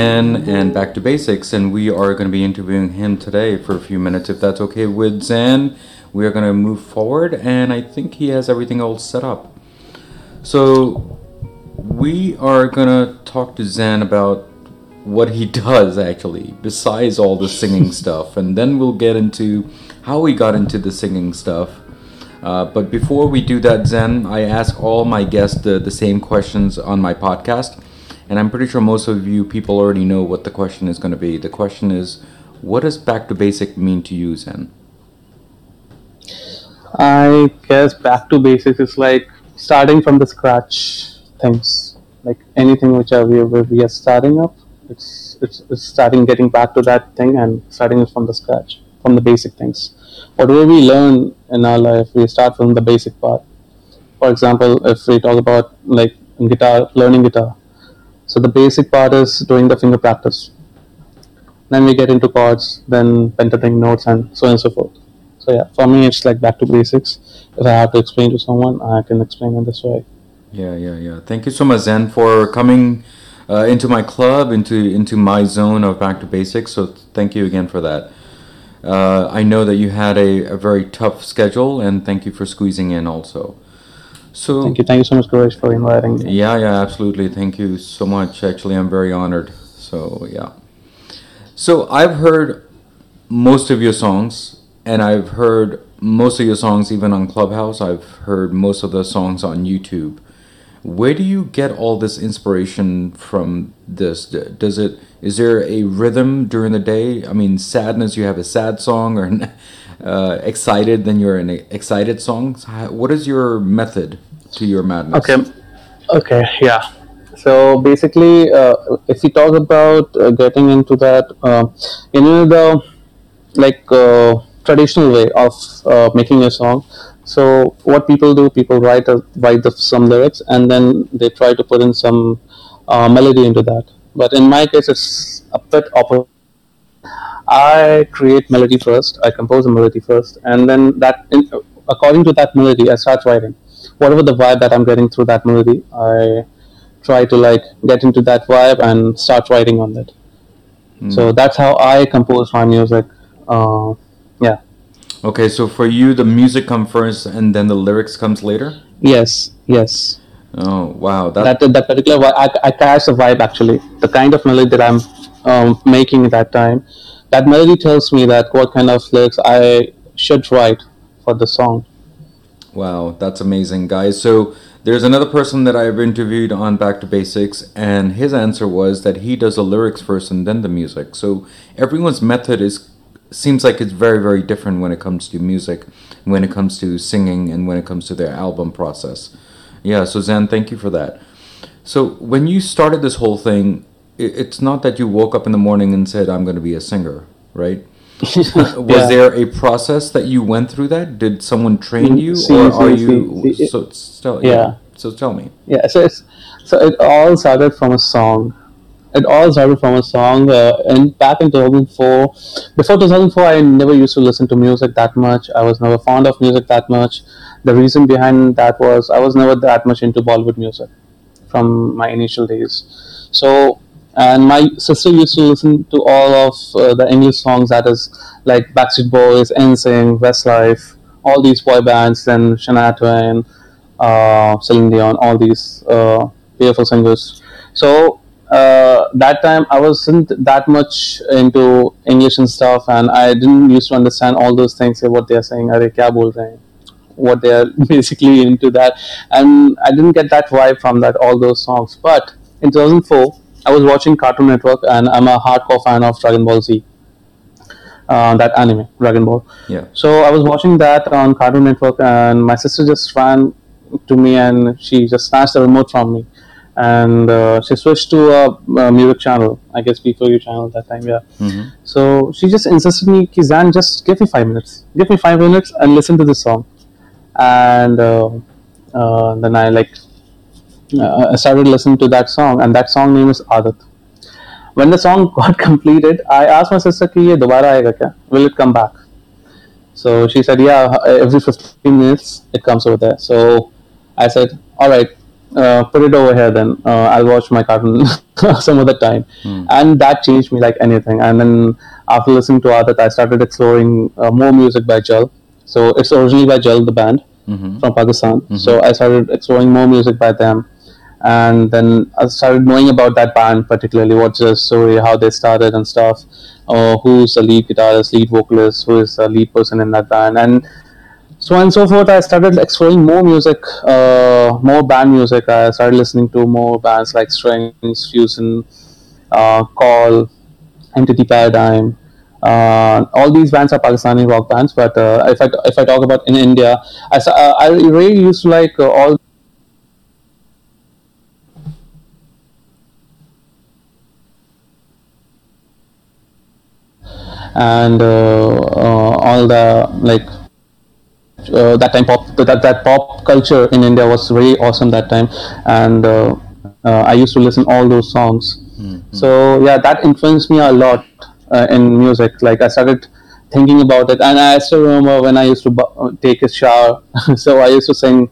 and and back to basics and we are going to be interviewing him today for a few minutes if that's okay with Zan we are going to move forward and I think he has everything all set up. So we are going to talk to Zan about what he does actually besides all the singing stuff and then we'll get into how he got into the singing stuff. Uh, but before we do that Zen I ask all my guests the, the same questions on my podcast and I'm pretty sure most of you people already know what the question is going to be. The question is, what does back to basic mean to you, Zen? I guess back to basics is like starting from the scratch things, like anything which are, we, we are starting up. It's, it's it's starting getting back to that thing and starting it from the scratch, from the basic things. Whatever we learn in our life, we start from the basic part. For example, if we talk about like guitar, learning guitar, so the basic part is doing the finger practice. Then we get into chords, then pentatonic notes, and so on and so forth. So yeah, for me it's like back to basics. If I have to explain to someone, I can explain in this way. Yeah, yeah, yeah. Thank you so much, Zen, for coming uh, into my club, into into my zone of back to basics. So thank you again for that. Uh, I know that you had a, a very tough schedule, and thank you for squeezing in also. So thank you, thank you so much, Gurish, for inviting me. Yeah, yeah, absolutely. Thank you so much. Actually, I'm very honored. So yeah. So I've heard most of your songs, and I've heard most of your songs even on Clubhouse. I've heard most of the songs on YouTube. Where do you get all this inspiration from? This does it? Is there a rhythm during the day? I mean, sadness. You have a sad song, or uh, excited, then you're an excited songs? What is your method to your madness? Okay, okay, yeah. So basically, uh, if we talk about uh, getting into that, uh, you know the like uh, traditional way of uh, making a song. So what people do, people write a, write the, some lyrics and then they try to put in some melody into that. But in my case, it's a bit opposite I create melody first. I compose a melody first, and then that, in, according to that melody, I start writing. Whatever the vibe that I'm getting through that melody, I try to like get into that vibe and start writing on it. Mm. So that's how I compose my music. Uh, yeah. Okay, so for you, the music comes first, and then the lyrics comes later. Yes. Yes. Oh wow! That that, that particular I, I catch the vibe actually. The kind of melody that I'm um, making at that time that melody tells me that what kind of lyrics I should write for the song. Wow, that's amazing, guys. So there's another person that I've interviewed on Back to Basics, and his answer was that he does the lyrics first and then the music. So everyone's method is seems like it's very very different when it comes to music, when it comes to singing, and when it comes to their album process. Yeah, so Zan, thank you for that. So when you started this whole thing, it's not that you woke up in the morning and said i'm going to be a singer right? Was yeah. there a process that you went through that? Did someone train you see, or see, are you see, so tell, yeah. yeah. so tell me. Yeah so it's so it all started from a song. It all started from a song uh, and back in 2004 before 2004 i never used to listen to music that much. I was never fond of music that much. The reason behind that was i was never that much into bollywood music from my initial days. So and my sister used to listen to all of uh, the English songs that is like Backstreet Boys, NSYNC, Westlife, all these boy bands, then Shania Twain, uh, Celine Dion, all these uh, beautiful singers. So uh, that time I wasn't that much into English and stuff, and I didn't used to understand all those things. What they are saying, are kya what they are basically into that, and I didn't get that vibe from that all those songs. But in 2004 I was watching Cartoon Network, and I'm a hardcore fan of Dragon Ball Z. Uh, that anime, Dragon Ball. Yeah. So I was watching that on Cartoon Network, and my sister just ran to me and she just snatched the remote from me, and uh, she switched to a, a, music channel, I guess B4U channel at that time. Yeah. Mm-hmm. So she just insisted me, Kizan, just give me five minutes, give me five minutes, and listen to this song, and uh, uh then I like uh, I started listening to that song, and that song name is Adat. When the song got completed, I asked my sister, "Ki ye dobara aayega kya? Will it come back?" So she said, "Yeah, every 15 minutes it comes over there." So I said, "All right, uh, put it over here then. Uh, i'll watch my cartoon some other time. And that changed me like anything. And then after listening to adat i started exploring uh, more music by jal. So it's originally by jal the band from pakistan. So i started exploring more music by them and then i started knowing about that band particularly what's the story how they started and stuff uh, who's the lead guitarist lead vocalist who is the lead person in that band and so on and so forth. I started exploring more music, uh, more band music. I started listening to more bands like Strings, Fuzön, uh, Call, Entity Paradigm. Uh, all these bands are Pakistani rock bands, but uh, if I if I talk about in India, I uh, I really used to like uh, all and uh, uh, all the like uh, that time pop that, that pop culture in India was very awesome that time, and uh, uh, I used to listen all those songs. So yeah, that influenced me a lot uh, in music. Like I started thinking about it, and I still remember when I used to bu- take a shower. so I used to sing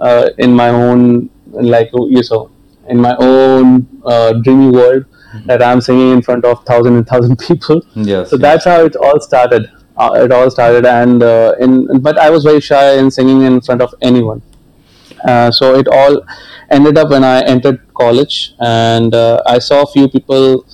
uh, in my own like you know in my own uh, dreamy world that I'm singing in front of thousand and thousand people. Yes, So yes. that's how it all started. Uh, it all started, and uh, in but I was very shy in singing in front of anyone. Uh, so it all ended up when I entered college, and uh, I saw a few people.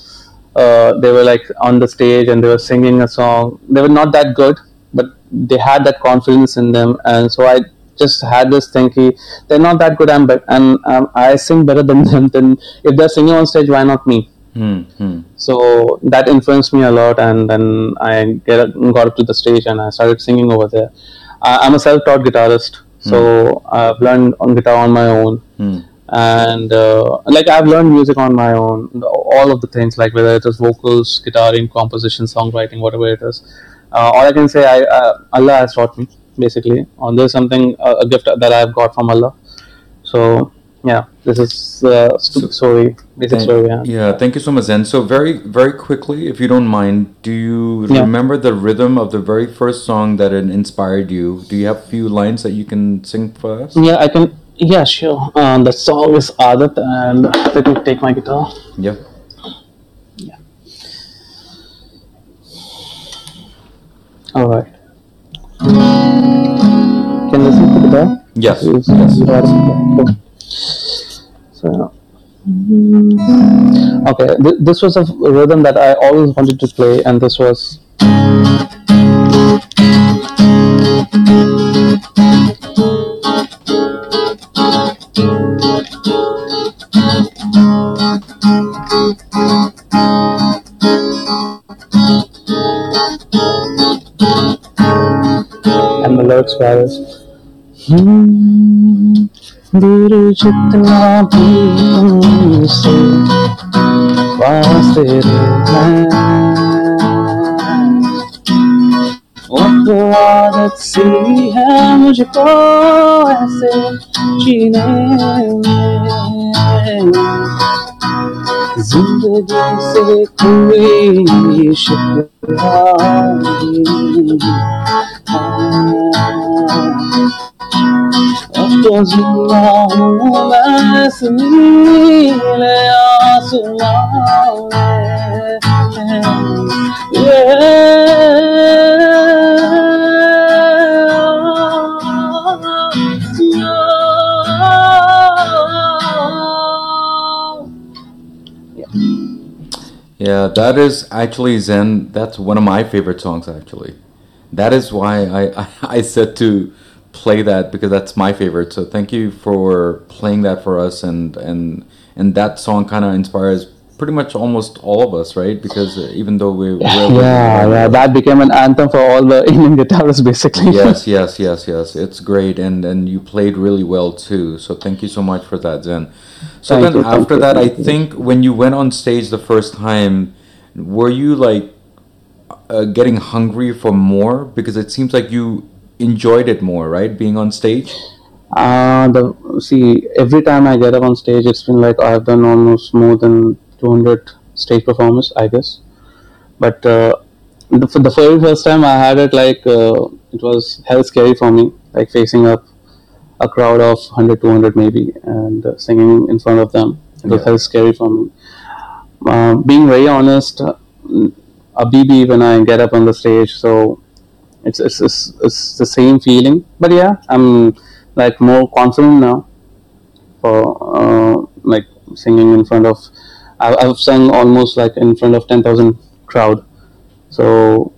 Uh, they were like on the stage and they were singing a song. They were not that good, but they had that confidence in them, and so I just had this thinking they're not that good. I'm but and um, I sing better than them. Then if they're singing on stage, why not me? Hmm, hmm. so that influenced me a lot and then i get, got up to the stage and i started singing over there. I, i'm a self-taught guitarist so i've learned on guitar on my own. Hmm. and uh, like i've learned music on my own all of the things like whether it is vocals guitaring composition songwriting whatever it is. Uh, all i can say i uh, allah has taught me basically. On this something uh, a gift that i've got from allah. So yeah this is uh, stupid story basic story yeah. yeah, thank you so much, Zen. So very, very quickly, if you don't mind, do you Yeah. remember the rhythm of the very first song that it inspired you? Do you have a few lines that you can sing for us? Yeah, I can. Yeah, sure. Um, the song is Adat, and let me take my guitar. Yeah. All right. Can you listen to the guitar? Yes. Yes. So. Okay, th- this was a rhythm that I always wanted to play, and this was. And the lyrics were. Hmm, दूर जितना भी तुमसे पास आदत सी है मुझको ऐसे जीने ज़िंदगी से कोई शिकवा أحتاج اللهم أسليل يا Yeah, that is actually Zen. That's one of my favorite songs, actually. That is why I, I, I said to play that because that's my favorite. So thank you for playing that for us, and and and that song kind of inspires pretty much almost all of us, right? Because even though we, we're yeah, yeah, that became an anthem for all the Indian guitarists, basically. yes, yes, yes, yes. It's great, and and you played really well too. So thank you so much for that, Zen. So Thank then you, after you, that, I you. think when you went on stage the first time, were you like uh, getting hungry for more? Because it seems like you enjoyed it more, right? Being on stage. Uh, the see, every time I get up on stage, it's been like I've done almost more than 200 stage performances, I guess. But uh, the, for the very first time I had it, like uh, it was hell scary for me, like facing up a crowd of 100 200 maybe and uh, singing in front of them it was Yeah. very scary for me uh, being very honest uh, a bb when i get up on the stage so it's, it's it's it's the same feeling but yeah i'm like more confident now for uh, like singing in front of I've, I've sung almost like in front of 10,000 crowd so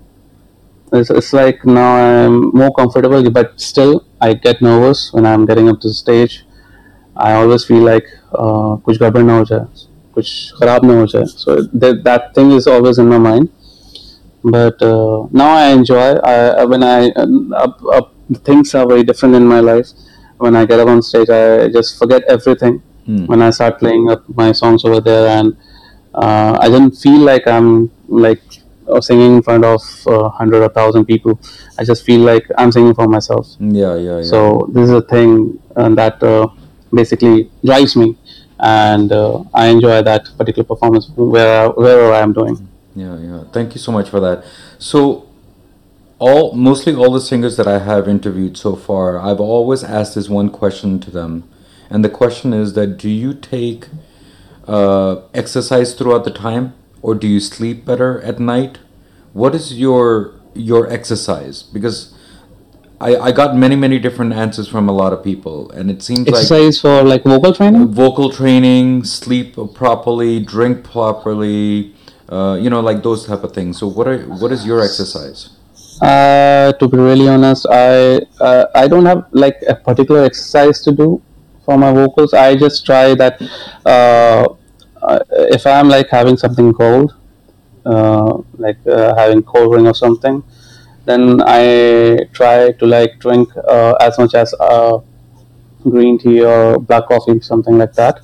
it's, it's like now I'm more comfortable but still I get nervous when I'm getting up to the stage I always feel like uh, कुछ गड़बड़ ना हो जाए कुछ खराब ना हो जाए so that, that thing is always in my mind but uh, now I enjoy I, when I uh, up, up, things are very different in my life. When I get up on stage I just forget everything. Hmm. when I start playing up my songs over there and uh, I don't feel like I'm like uh, singing in front of uh, hundred or thousand people. I just feel like I'm singing for myself. Yeah, yeah, yeah. so this is a thing uh, that uh, basically drives me. And uh, I enjoy that particular performance where wherever I am doing Yeah, yeah. Thank you so much for that. So, all mostly all the singers that I have interviewed so far, I've always asked this one question to them, and the question is that do you take uh, exercise throughout the time, or do you sleep better at night? What is your your exercise? Because I I got many many different answers from a lot of people, and it seems like exercise for like vocal training vocal training, sleep properly, drink properly, uh, you know, like those type of things. So, what are what is your exercise? Uh, to be really honest, I uh, I don't have like a particular exercise to do for my vocals. I just try that uh, uh, if I'm like having something cold, like having cold ring or something, then I try to like drink as much as green tea or black coffee, something like that.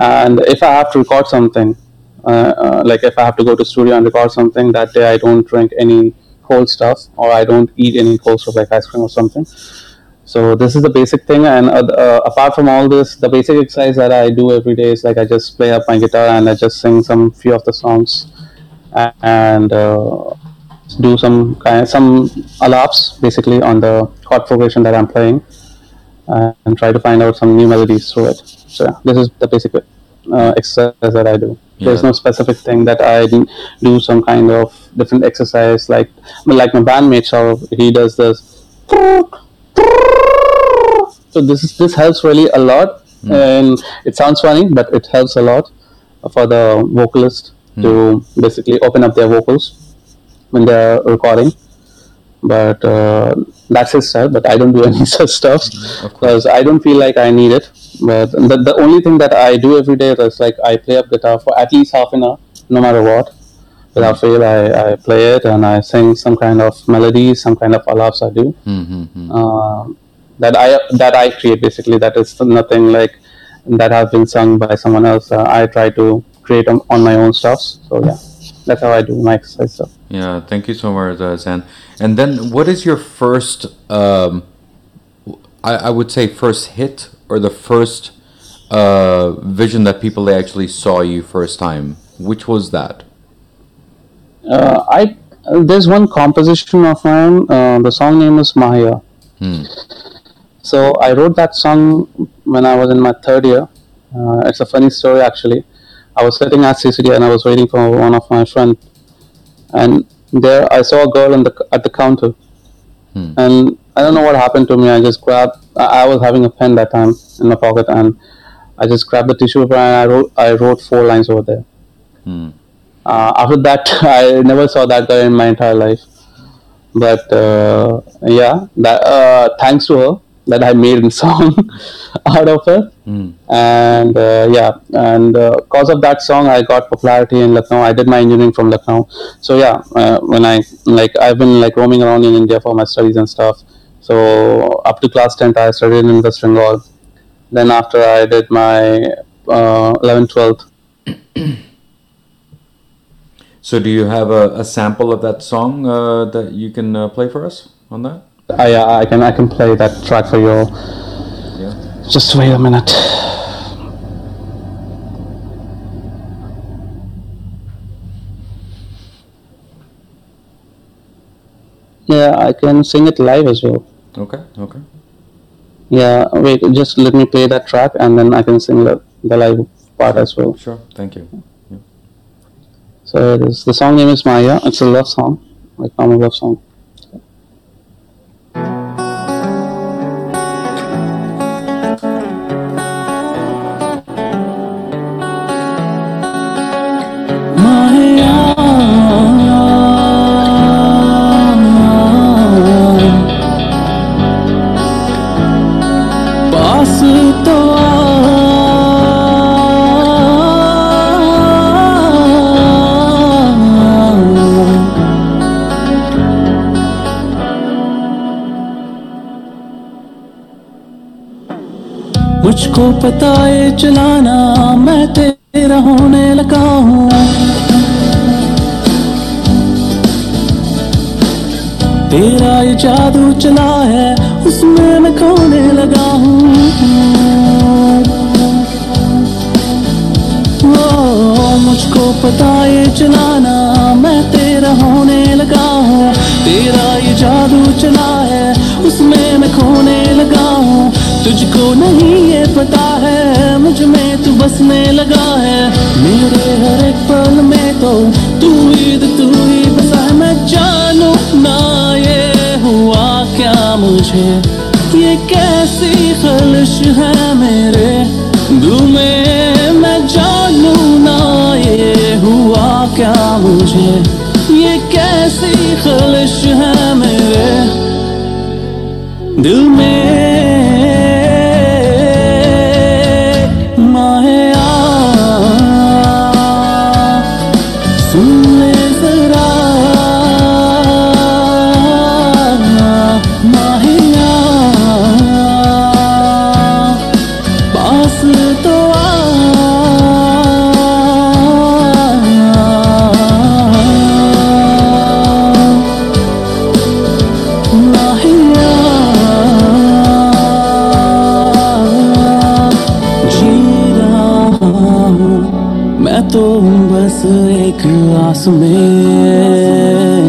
And if I have to record something, like if I have to go to studio and record something that day, I don't drink any cold stuff or I don't eat any cold stuff like ice cream or something. So this is the basic thing, and uh, uh, apart from all this, the basic exercise that I do every day is like I just play up my guitar and I just sing some few of the songs, and uh, do some kind some alaps basically on the chord progression that I'm playing, uh, and try to find out some new melodies through it. So yeah, this is the basic uh, exercise that I do. There's Yeah. no specific thing that I do, some kind of different exercise like like my bandmate how he does this. So this is this helps really a lot, hmm. and it sounds funny, but it helps a lot for the vocalist to hmm. basically open up their vocals when they're recording. But uh, that's his style. But I don't do any such stuff because I don't feel like I need it. But the, the only thing that I do every day is like I play up guitar for at least half an hour, no matter what. Without fail, I, I play it and I sing some kind of melody, some kind of alaps I do Mm-hmm. uh, that I that I create basically. That is nothing like that have been sung by someone else. Uh, I try to create on, on my own stuff. So yeah, that's how I do my exercise stuff. Yeah, thank you so much, uh, Zan. And then, what is your first? Um, I, I would say first hit or the first uh, vision that people actually saw you first time. Which was that? Uh, I there's one composition of mine. Uh, the song name is Maya. Hmm. So I wrote that song when I was in my third year. Uh, it's a funny story actually. I was sitting at CCD and I was waiting for one of my friends, and there I saw a girl in the at the counter, Hmm. and I don't know what happened to me. I just grabbed. I was having a pen that time in my pocket, and I just grabbed the tissue paper and I wrote. I wrote four lines over there. Hmm. Uh, after that, I never saw that girl in my entire life. But uh, yeah, that uh, thanks to her that I made a song out of it. Hmm. And uh, yeah, and because of that song, I got popularity in Lucknow. I did my engineering from Lucknow. So yeah, uh, when I like I've been like roaming around in India for my studies and stuff. So up to class tenth, I studied in West Bengal. Then after I did my uh, 11th, 12th, So, do you have a, a sample of that song uh, that you can uh, play for us on that? I, uh, I can I can play that track for you. Yeah. Just wait a minute. Yeah, I can sing it live as well. Okay. Okay. Yeah, wait, just let me play that track and then I can sing the, the live part as well. Sure. Thank you. Yeah. So it is, the song name is Maya. It's a love song, like normal love song. मुझको पता है चलाना मैं तेरा होने लगा हूँ। तेरा ये जादू चला है, उसमें मैं खोने लगा हूँ। मुझको पता ये चलाना मैं तेरा होने लगा हूँ। तेरा ये जादू चला है, उसमें मैं खोने लगा हूँ। तुझको नहीं ये पता है, मुझमें तू बसने लगा है। मेरे हर एक पल में तो तू तो तू ही बसा है, मैं जानू ना ये हुआ क्या मुझे? ये कैसी खलश है मेरे? दिल में मैं जानू ना ये हुआ क्या मुझे? ये कैसी खलश है मेरे? दिल में में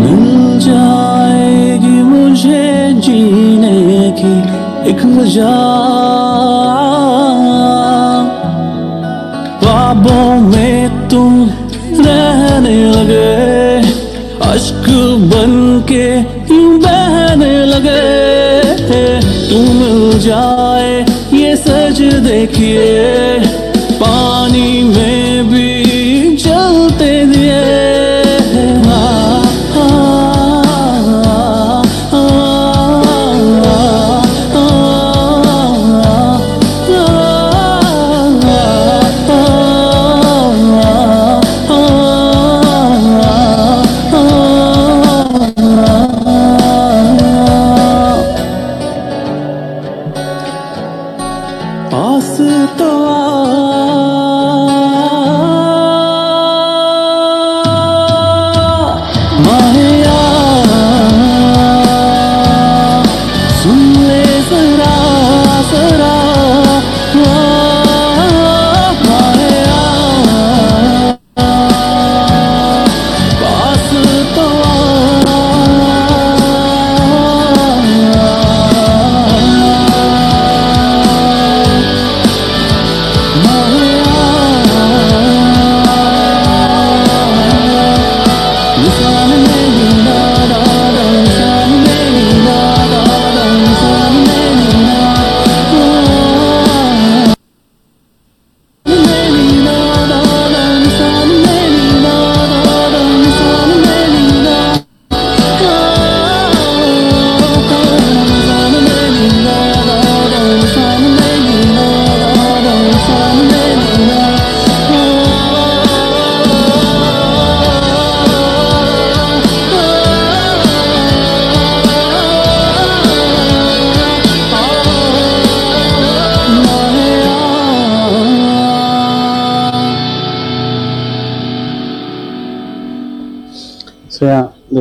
मिल जाएगी मुझे जीने की एक वजह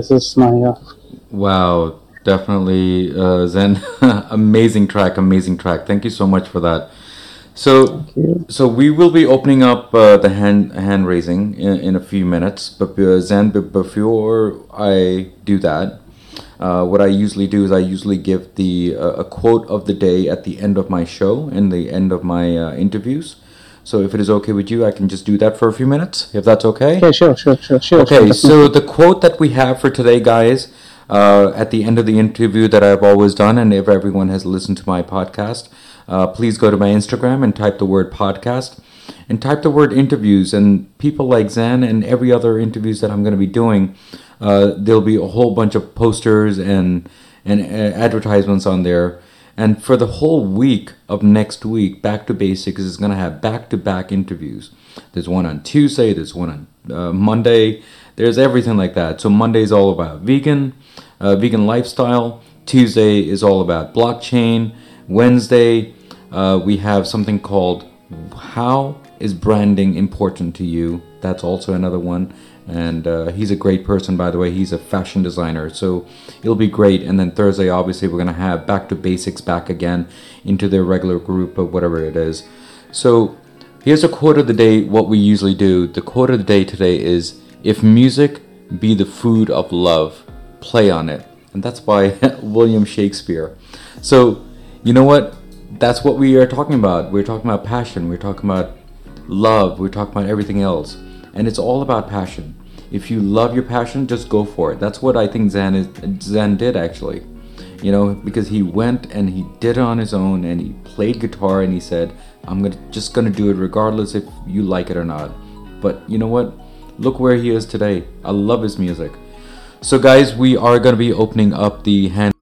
this is Maya. Wow, definitely, uh, Zen. amazing track, amazing track. Thank you so much for that. So, so we will be opening up uh, the hand hand raising in, in a few minutes. But uh, Zen, b- before I do that, Uh, what I usually do is I usually give the uh, a quote of the day at the end of my show and the end of my uh, interviews. So if it is okay with you, I can just do that for a few minutes, if that's okay. Yeah, sure, sure, sure, sure. Okay, sure, so the quote that we have for today, guys, uh, at the end of the interview that I've always done, and if everyone has listened to my podcast, uh, please go to my Instagram and type the word podcast and type the word interviews. And people like Zen and every other interviews that I'm going to be doing, uh, there'll be a whole bunch of posters and and uh, advertisements on there. And for the whole week of next week, Back to Basics is going to have back to back interviews. There's one on Tuesday, there's one on uh, Monday, there's everything like that. So Monday is all about vegan, uh, vegan lifestyle. Tuesday is all about blockchain. Wednesday, uh, we have something called How is Branding Important to You? That's also another one and uh, he's a great person by the way. He's a fashion designer. So it'll be great. And then thursday obviously we're going to have back to basics back again into their regular group of whatever it is. So here's a quote of the day what we usually do. The quote of the day today is if music be the food of love play on it. And that's by william shakespeare. So you know what? That's what we are talking about. We're talking about passion. We're talking about love. We're talking about everything else and it's all about passion. If you love your passion, just go for it. That's what I think Zen is, Zen did actually. You know, because he went and he did it on his own and he played guitar and he said, "I'm gonna just gonna do it regardless if you like it or not." But you know what? Look where he is today. I love his music. So guys, we are gonna be opening up the hand